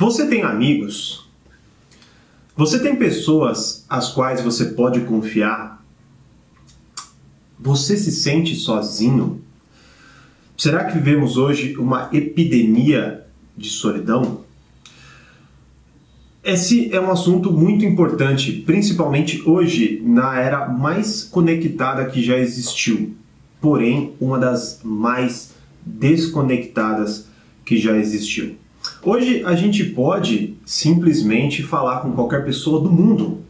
Você tem amigos? Você tem pessoas às quais você pode confiar? Você se sente sozinho? Será que vivemos hoje uma epidemia de solidão? Esse é um assunto muito importante, principalmente hoje, na era mais conectada que já existiu, porém, uma das mais desconectadas que já existiu. Hoje a gente pode simplesmente falar com qualquer pessoa do mundo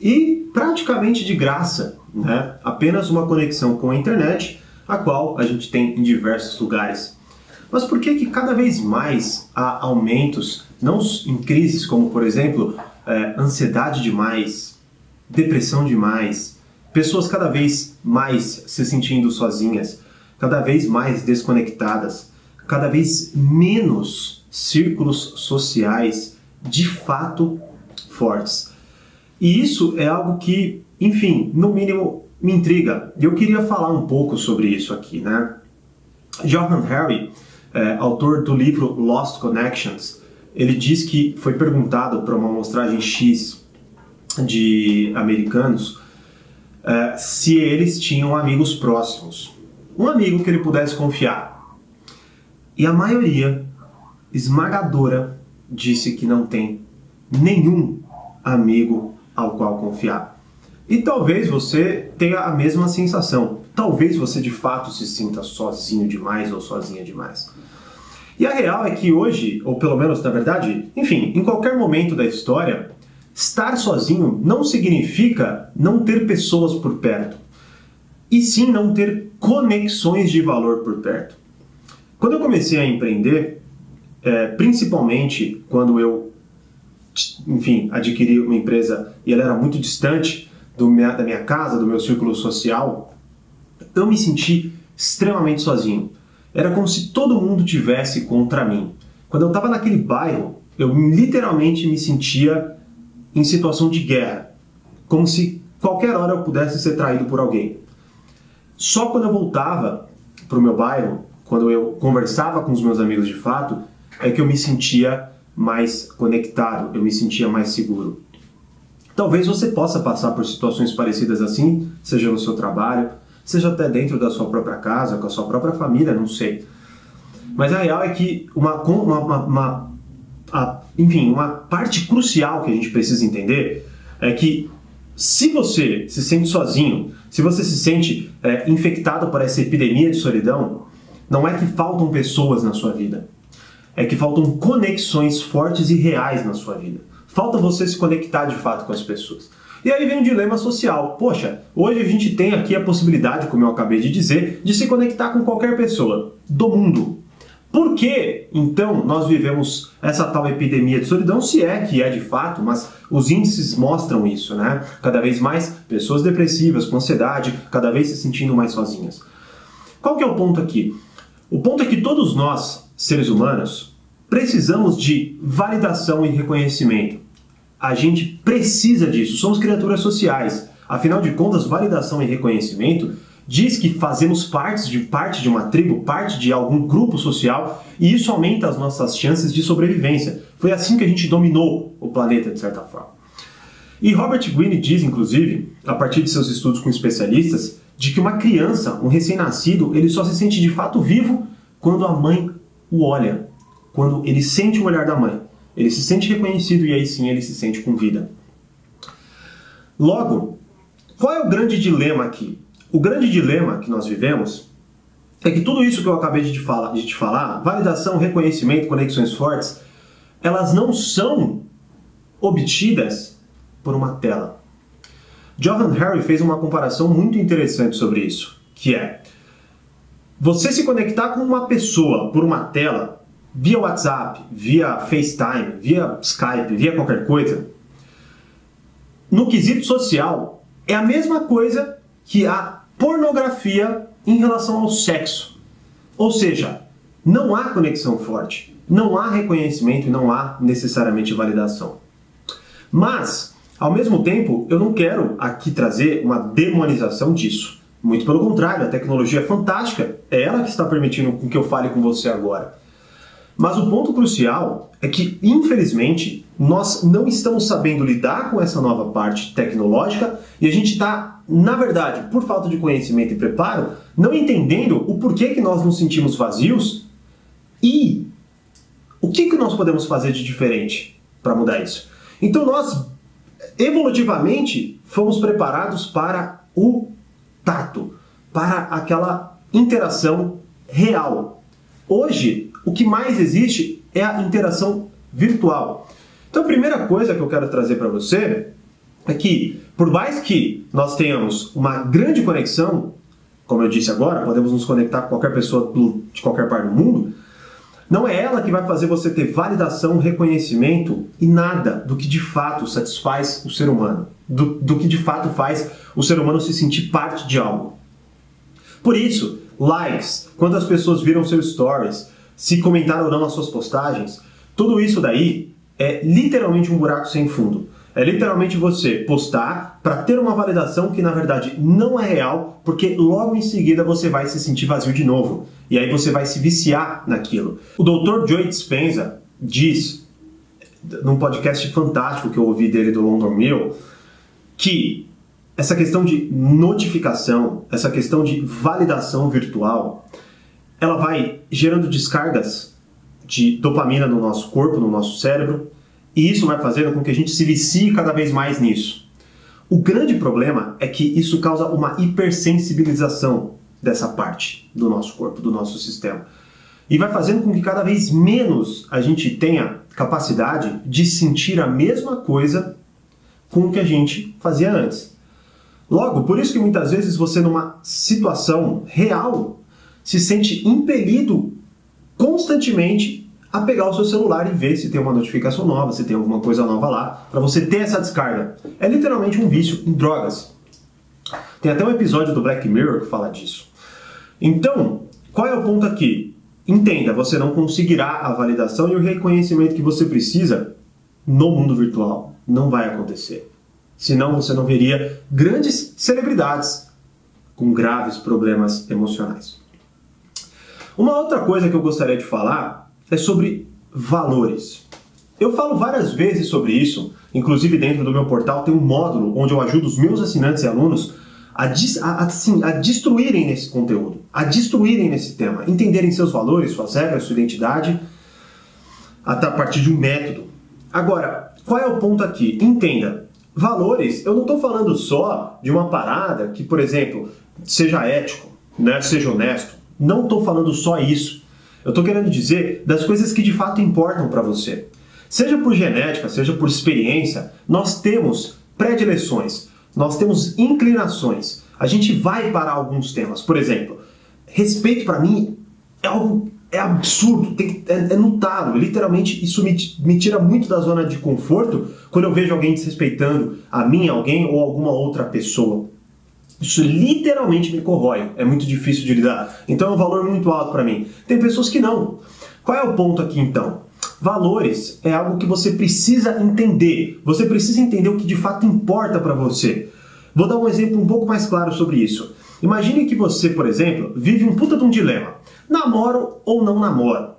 e praticamente de graça, né? Apenas uma conexão com a internet, a qual a gente tem em diversos lugares. Mas por que que cada vez mais há aumentos, não em crises como por exemplo é, ansiedade demais, depressão demais, pessoas cada vez mais se sentindo sozinhas, cada vez mais desconectadas, cada vez menos círculos sociais de fato fortes. E isso é algo que, enfim, no mínimo me intriga. Eu queria falar um pouco sobre isso aqui, né? Johan Harry, é, autor do livro Lost Connections, ele diz que foi perguntado para uma amostragem X de americanos é, se eles tinham amigos próximos, um amigo que ele pudesse confiar. E a maioria esmagadora disse que não tem nenhum amigo ao qual confiar. E talvez você tenha a mesma sensação. Talvez você de fato se sinta sozinho demais ou sozinha demais. E a real é que hoje, ou pelo menos na verdade, enfim, em qualquer momento da história, estar sozinho não significa não ter pessoas por perto, e sim não ter conexões de valor por perto. Quando eu comecei a empreender, é, principalmente quando eu, enfim, adquiri uma empresa e ela era muito distante minha, da minha casa, do meu círculo social, eu me senti extremamente sozinho. Era como se todo mundo tivesse contra mim. Quando eu estava naquele bairro, eu literalmente me sentia em situação de guerra, como se qualquer hora eu pudesse ser traído por alguém. Só quando eu voltava para o meu bairro, quando eu conversava com os meus amigos de fato, é que eu me sentia mais conectado, eu me sentia mais seguro. Talvez você possa passar por situações parecidas assim, seja no seu trabalho, seja até dentro da sua própria casa, com a sua própria família, não sei. Mas a real é que uma, uma, uma, uma a, enfim, uma parte crucial que a gente precisa entender é que se você se sente sozinho, se você se sente é, infectado por essa epidemia de solidão, não é que faltam pessoas na sua vida é que faltam conexões fortes e reais na sua vida. Falta você se conectar de fato com as pessoas. E aí vem um dilema social. Poxa, hoje a gente tem aqui a possibilidade, como eu acabei de dizer, de se conectar com qualquer pessoa do mundo. Por que então nós vivemos essa tal epidemia de solidão, se é que é de fato, mas os índices mostram isso, né? Cada vez mais pessoas depressivas, com ansiedade, cada vez se sentindo mais sozinhas. Qual que é o ponto aqui? O ponto é que todos nós seres humanos, precisamos de validação e reconhecimento. A gente precisa disso, somos criaturas sociais. Afinal de contas, validação e reconhecimento diz que fazemos parte de, parte de uma tribo, parte de algum grupo social, e isso aumenta as nossas chances de sobrevivência. Foi assim que a gente dominou o planeta, de certa forma. E Robert Greene diz, inclusive, a partir de seus estudos com especialistas, de que uma criança, um recém-nascido, ele só se sente de fato vivo quando a mãe o olha, quando ele sente o olhar da mãe. Ele se sente reconhecido e aí sim ele se sente com vida. Logo, qual é o grande dilema aqui? O grande dilema que nós vivemos é que tudo isso que eu acabei de te falar, de te falar validação, reconhecimento, conexões fortes, elas não são obtidas por uma tela. Johan Harry fez uma comparação muito interessante sobre isso, que é você se conectar com uma pessoa por uma tela, via WhatsApp, via FaceTime, via Skype, via qualquer coisa, no quesito social, é a mesma coisa que a pornografia em relação ao sexo. Ou seja, não há conexão forte, não há reconhecimento e não há necessariamente validação. Mas, ao mesmo tempo, eu não quero aqui trazer uma demonização disso. Muito pelo contrário, a tecnologia é fantástica, é ela que está permitindo que eu fale com você agora. Mas o ponto crucial é que, infelizmente, nós não estamos sabendo lidar com essa nova parte tecnológica e a gente está, na verdade, por falta de conhecimento e preparo, não entendendo o porquê que nós nos sentimos vazios e o que, que nós podemos fazer de diferente para mudar isso. Então, nós, evolutivamente, fomos preparados para o tato, para aquela interação real. Hoje, o que mais existe é a interação virtual. Então, a primeira coisa que eu quero trazer para você é que, por mais que nós tenhamos uma grande conexão, como eu disse agora, podemos nos conectar com qualquer pessoa de qualquer parte do mundo, não é ela que vai fazer você ter validação, reconhecimento e nada do que de fato satisfaz o ser humano, do, do que de fato faz o ser humano se sentir parte de algo. Por isso, likes, quantas pessoas viram seus stories, se comentaram ou não as suas postagens, tudo isso daí é literalmente um buraco sem fundo. É literalmente você postar para ter uma validação que na verdade não é real, porque logo em seguida você vai se sentir vazio de novo. E aí você vai se viciar naquilo. O Dr. Joe Dispenza diz, num podcast fantástico que eu ouvi dele do London Mill, que essa questão de notificação, essa questão de validação virtual, ela vai gerando descargas de dopamina no nosso corpo, no nosso cérebro, e isso vai fazendo com que a gente se vicie cada vez mais nisso. O grande problema é que isso causa uma hipersensibilização dessa parte do nosso corpo, do nosso sistema. E vai fazendo com que cada vez menos a gente tenha capacidade de sentir a mesma coisa com o que a gente fazia antes. Logo, por isso que muitas vezes você, numa situação real, se sente impelido constantemente a pegar o seu celular e ver se tem uma notificação nova, se tem alguma coisa nova lá, para você ter essa descarga. É literalmente um vício em drogas. Tem até um episódio do Black Mirror que fala disso. Então, qual é o ponto aqui? Entenda, você não conseguirá a validação e o reconhecimento que você precisa no mundo virtual. Não vai acontecer. Senão você não veria grandes celebridades com graves problemas emocionais. Uma outra coisa que eu gostaria de falar é sobre valores. Eu falo várias vezes sobre isso, inclusive dentro do meu portal tem um módulo onde eu ajudo os meus assinantes e alunos a, a, assim, a destruírem nesse conteúdo, a destruírem nesse tema, entenderem seus valores, suas regras, sua identidade, a partir de um método. Agora, qual é o ponto aqui? Entenda, Valores, eu não estou falando só de uma parada que, por exemplo, seja ético, né, seja honesto. Não estou falando só isso. Eu estou querendo dizer das coisas que de fato importam para você. Seja por genética, seja por experiência, nós temos predileções, nós temos inclinações. A gente vai para alguns temas. Por exemplo, respeito para mim é algo é absurdo, tem, é, é notável. Literalmente, isso me, me tira muito da zona de conforto quando eu vejo alguém desrespeitando a mim, alguém ou alguma outra pessoa. Isso literalmente me corrói, é muito difícil de lidar. Então é um valor muito alto para mim. Tem pessoas que não. Qual é o ponto aqui então? Valores é algo que você precisa entender. Você precisa entender o que de fato importa para você. Vou dar um exemplo um pouco mais claro sobre isso. Imagine que você, por exemplo, vive um puta de um dilema. Namoro ou não namoro?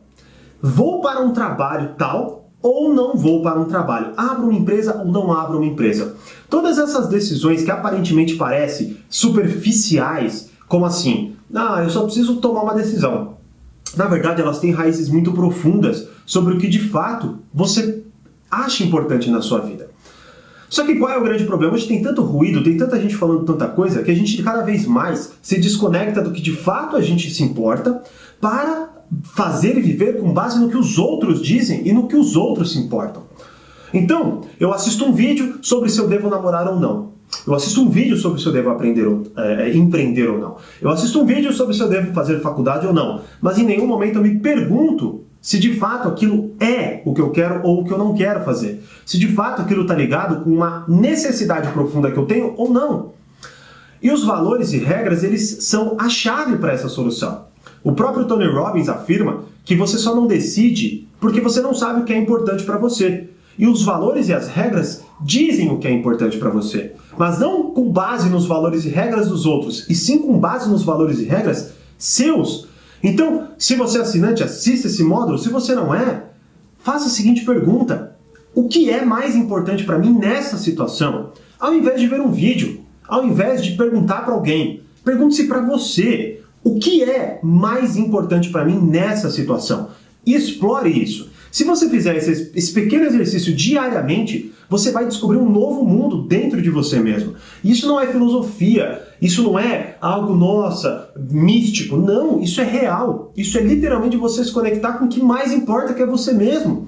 Vou para um trabalho tal ou não vou para um trabalho? Abro uma empresa ou não abro uma empresa? Todas essas decisões que aparentemente parecem superficiais, como assim? Ah, eu só preciso tomar uma decisão. Na verdade, elas têm raízes muito profundas sobre o que de fato você acha importante na sua vida. Só que qual é o grande problema? Hoje tem tanto ruído, tem tanta gente falando tanta coisa, que a gente cada vez mais se desconecta do que de fato a gente se importa para fazer e viver com base no que os outros dizem e no que os outros se importam. Então, eu assisto um vídeo sobre se eu devo namorar ou não. Eu assisto um vídeo sobre se eu devo aprender ou, é, empreender ou não. Eu assisto um vídeo sobre se eu devo fazer faculdade ou não. Mas em nenhum momento eu me pergunto se de fato aquilo é o que eu quero ou o que eu não quero fazer. Se de fato aquilo está ligado com uma necessidade profunda que eu tenho ou não. E os valores e regras, eles são a chave para essa solução. O próprio Tony Robbins afirma que você só não decide porque você não sabe o que é importante para você. E os valores e as regras dizem o que é importante para você, mas não com base nos valores e regras dos outros, e sim com base nos valores e regras seus. Então, se você é assinante, assista esse módulo. Se você não é, faça a seguinte pergunta: O que é mais importante para mim nessa situação? Ao invés de ver um vídeo, ao invés de perguntar para alguém, pergunte-se para você: O que é mais importante para mim nessa situação? Explore isso. Se você fizer esse, esse, pequeno exercício diariamente, você vai descobrir um novo mundo dentro de você mesmo. Isso não é filosofia, isso não é algo, nossa, místico. Não, isso é real. Isso é literalmente você se conectar com o que mais importa, que é você mesmo.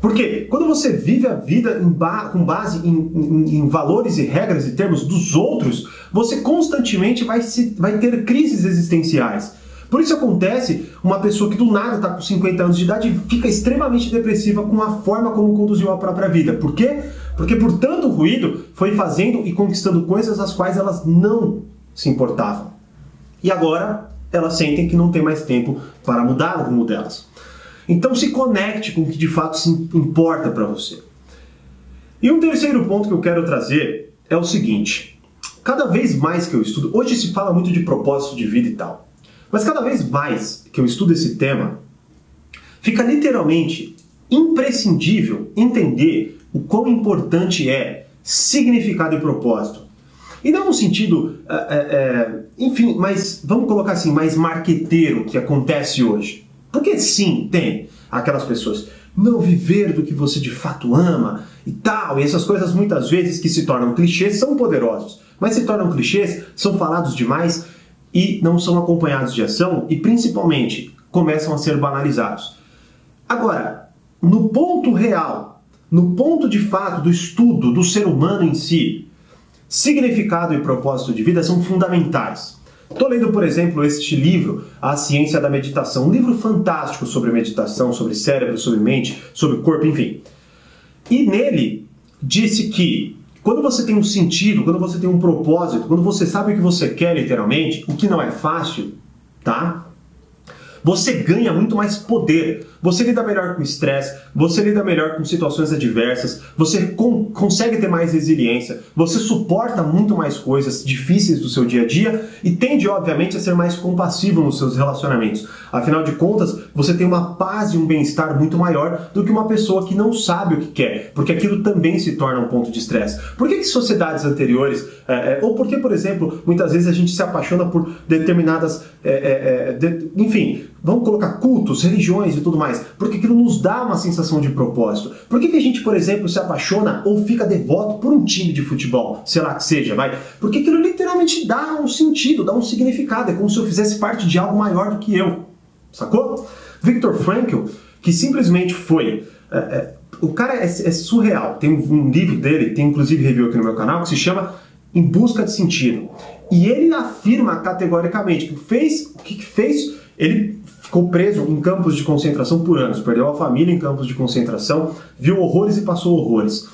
Porque quando você vive a vida ba com base em, em, em, valores e regras e termos dos outros, você constantemente vai, se, vai ter crises existenciais. Por isso acontece uma pessoa que do nada está com 50 anos de idade fica extremamente depressiva com a forma como conduziu a própria vida. Por quê? Porque por tanto ruído foi fazendo e conquistando coisas as quais elas não se importavam. E agora elas sentem que não tem mais tempo para mudar o rumo delas. Então se conecte com o que de fato se importa para você. E um terceiro ponto que eu quero trazer é o seguinte: cada vez mais que eu estudo, hoje se fala muito de propósito de vida e tal. Mas cada vez mais que eu estudo esse tema, fica literalmente imprescindível entender o quão importante é significado e propósito. E não no sentido, é, é, enfim, mas vamos colocar assim, mais marqueteiro que acontece hoje. Porque sim, tem aquelas pessoas não viver do que você de fato ama e tal, e essas coisas muitas vezes que se tornam clichês são poderosos, mas se tornam clichês, são falados demais e não são acompanhados de ação e principalmente começam a ser banalizados. Agora, no ponto real, no ponto de fato do estudo do ser humano em si, significado e propósito de vida são fundamentais. Estou lendo, por exemplo, este livro, A Ciência da Meditação, um livro fantástico sobre meditação, sobre cérebro, sobre mente, sobre corpo, enfim. E nele disse que quando você tem um sentido, quando você tem um propósito, quando você sabe o que você quer literalmente, o que não é fácil, tá? você ganha muito mais poder. Você lida melhor com estresse, você lida melhor com situações adversas, você con consegue ter mais resiliência, você suporta muito mais coisas difíceis do seu dia a dia e tende, obviamente, a ser mais compassivo nos seus relacionamentos. Afinal de contas, você tem uma paz e um bem-estar muito maior do que uma pessoa que não sabe o que quer, porque aquilo também se torna um ponto de estresse. Por que, que sociedades anteriores, é, é, ou por exemplo, muitas vezes a gente se apaixona por determinadas, é, de, enfim, Vamos colocar cultos, religiões e tudo mais, porque aquilo nos dá uma sensação de propósito. Por que, que a gente, por exemplo, se apaixona ou fica devoto por um time de futebol, sei lá que seja, vai? Porque aquilo literalmente dá um sentido, dá um significado, é como se eu fizesse parte de algo maior do que eu, sacou? Victor Frankl, que simplesmente foi. É, é, o cara é, é, surreal. Tem um livro dele, tem inclusive review aqui no meu canal, que se chama Em Busca de Sentido. E ele afirma categoricamente que fez, o que fez ele ficou preso em campos de concentração por anos, perdeu a família em campos de concentração, viu horrores e passou horrores.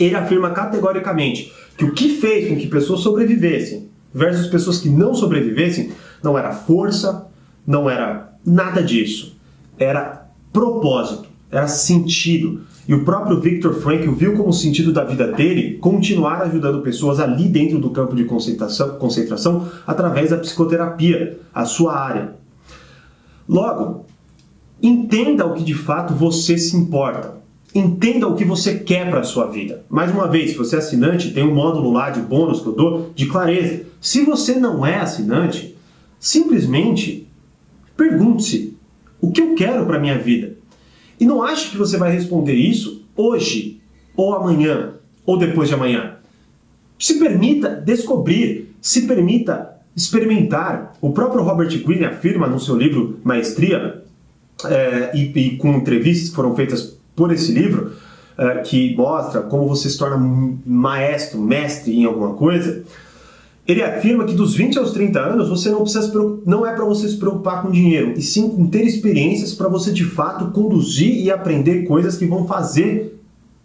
Ele afirma categoricamente que o que fez com que pessoas sobrevivessem versus pessoas que não sobrevivessem não era força, não era nada disso. Era propósito, era sentido. E o próprio Viktor Frankl viu como sentido da vida dele continuar ajudando pessoas ali dentro do campo de concentração, concentração através da psicoterapia, a sua área. Logo, entenda o que de fato você se importa. Entenda o que você quer para a sua vida. Mais uma vez, se você é assinante, tem um módulo lá de bônus que eu dou de clareza. Se você não é assinante, simplesmente pergunte-se: o que eu quero para minha vida? E não ache que você vai responder isso hoje, ou amanhã, ou depois de amanhã. Se permita descobrir, se permita experimentar. O próprio Robert Greene afirma no seu livro Maestria, é, e, e, com entrevistas que foram feitas por esse livro, é, que mostra como você se torna maestro, mestre em alguma coisa, ele afirma que dos 20 aos 30 anos você não precisa não é para você se preocupar com dinheiro, e sim com ter experiências para você de fato conduzir e aprender coisas que vão fazer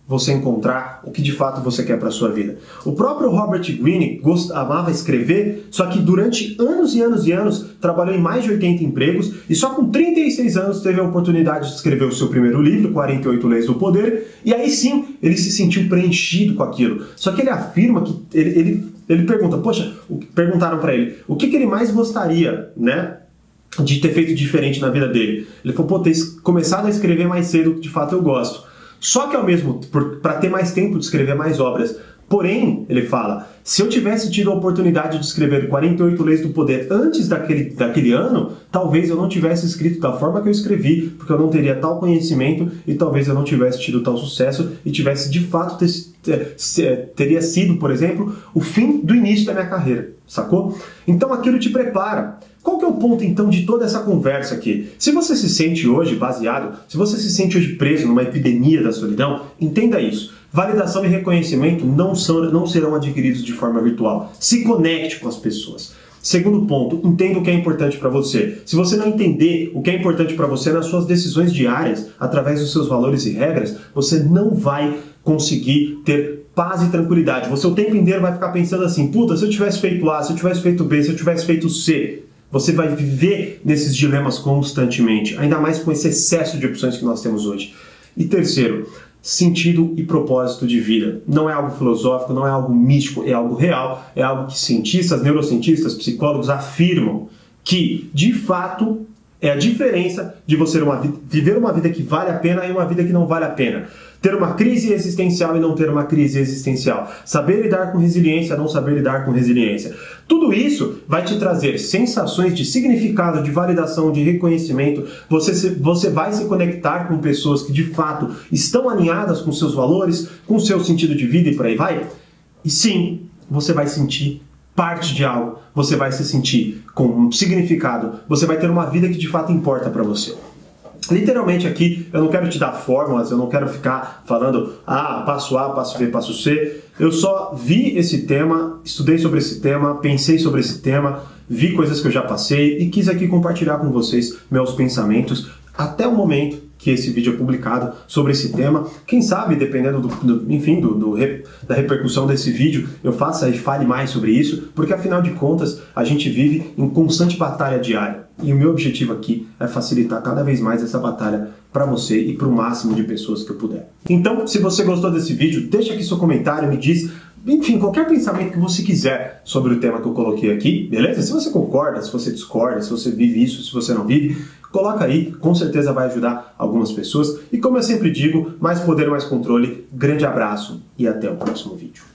você encontrar o que de fato você quer para sua vida. O próprio Robert Greene amava escrever, só que durante anos e anos e anos trabalhou em mais de 80 empregos e só com 36 anos teve a oportunidade de escrever o seu primeiro livro, 48 Leis do Poder, e aí sim ele se sentiu preenchido com aquilo. Só que ele afirma que ele, ele, ele pergunta, poxa, perguntaram para ele, o que, que ele mais gostaria, né? de ter feito diferente na vida dele. Ele falou, pô, ter começado a escrever mais cedo, que de fato eu gosto. Só que ao mesmo para ter mais tempo de escrever mais obras. Porém, ele fala, se eu tivesse tido a oportunidade de escrever 48 Leis do Poder antes daquele, daquele ano, talvez eu não tivesse escrito da forma que eu escrevi, porque eu não teria tal conhecimento e talvez eu não tivesse tido tal sucesso e tivesse de fato ter, ter, teria sido, por exemplo, o fim do início da minha carreira, sacou? Então aquilo te prepara. Qual que é o ponto então de toda essa conversa aqui? Se você se sente hoje baseado, se você se sente hoje preso numa epidemia da solidão, entenda isso. Validação e reconhecimento não, são, não serão adquiridos de forma virtual. Se conecte com as pessoas. Segundo ponto, entenda o que é importante para você. Se você não entender o que é importante para você nas suas decisões diárias, através dos seus valores e regras, você não vai conseguir ter paz e tranquilidade. Você o tempo inteiro vai ficar pensando assim: puta, se eu tivesse feito A, se eu tivesse feito B, se eu tivesse feito C, você vai viver nesses dilemas constantemente, ainda mais com esse excesso de opções que nós temos hoje. E terceiro, sentido e propósito de vida. Não é algo filosófico, não é algo místico, é algo real, é algo que cientistas, neurocientistas, psicólogos afirmam que, de fato, é a diferença de você uma, viver uma vida que vale a pena e uma vida que não vale a pena. Ter uma crise existencial e não ter uma crise existencial. Saber lidar com resiliência, não saber lidar com resiliência. Tudo isso vai te trazer sensações de significado, de validação, de reconhecimento. Você, se, você vai se conectar com pessoas que de fato estão alinhadas com seus valores, com seu sentido de vida e por aí vai. E sim, você vai sentir parte de algo, você vai se sentir com um significado, você vai ter uma vida que de fato importa para você. Literalmente aqui, eu não quero te dar fórmulas, eu não quero ficar falando, ah, passo A, passo B, passo C. Eu só vi esse tema, estudei sobre esse tema, pensei sobre esse tema, vi coisas que eu já passei e quis aqui compartilhar com vocês meus pensamentos até o momento que esse vídeo é publicado sobre esse tema. Quem sabe, dependendo do, do enfim, do, do, da repercussão desse vídeo, eu faça e fale mais sobre isso, porque afinal de contas a gente vive em constante batalha diária. E o meu objetivo aqui é facilitar cada vez mais essa batalha para você e para o máximo de pessoas que eu puder. Então, se você gostou desse vídeo, deixa aqui seu comentário, me diz enfim, qualquer pensamento que você quiser sobre o tema que eu coloquei aqui, beleza? Se você concorda, se você discorda, se você vive isso, se você não vive, coloca aí, com certeza vai ajudar algumas pessoas. E como eu sempre digo, mais poder, mais controle. Grande abraço e até o próximo vídeo.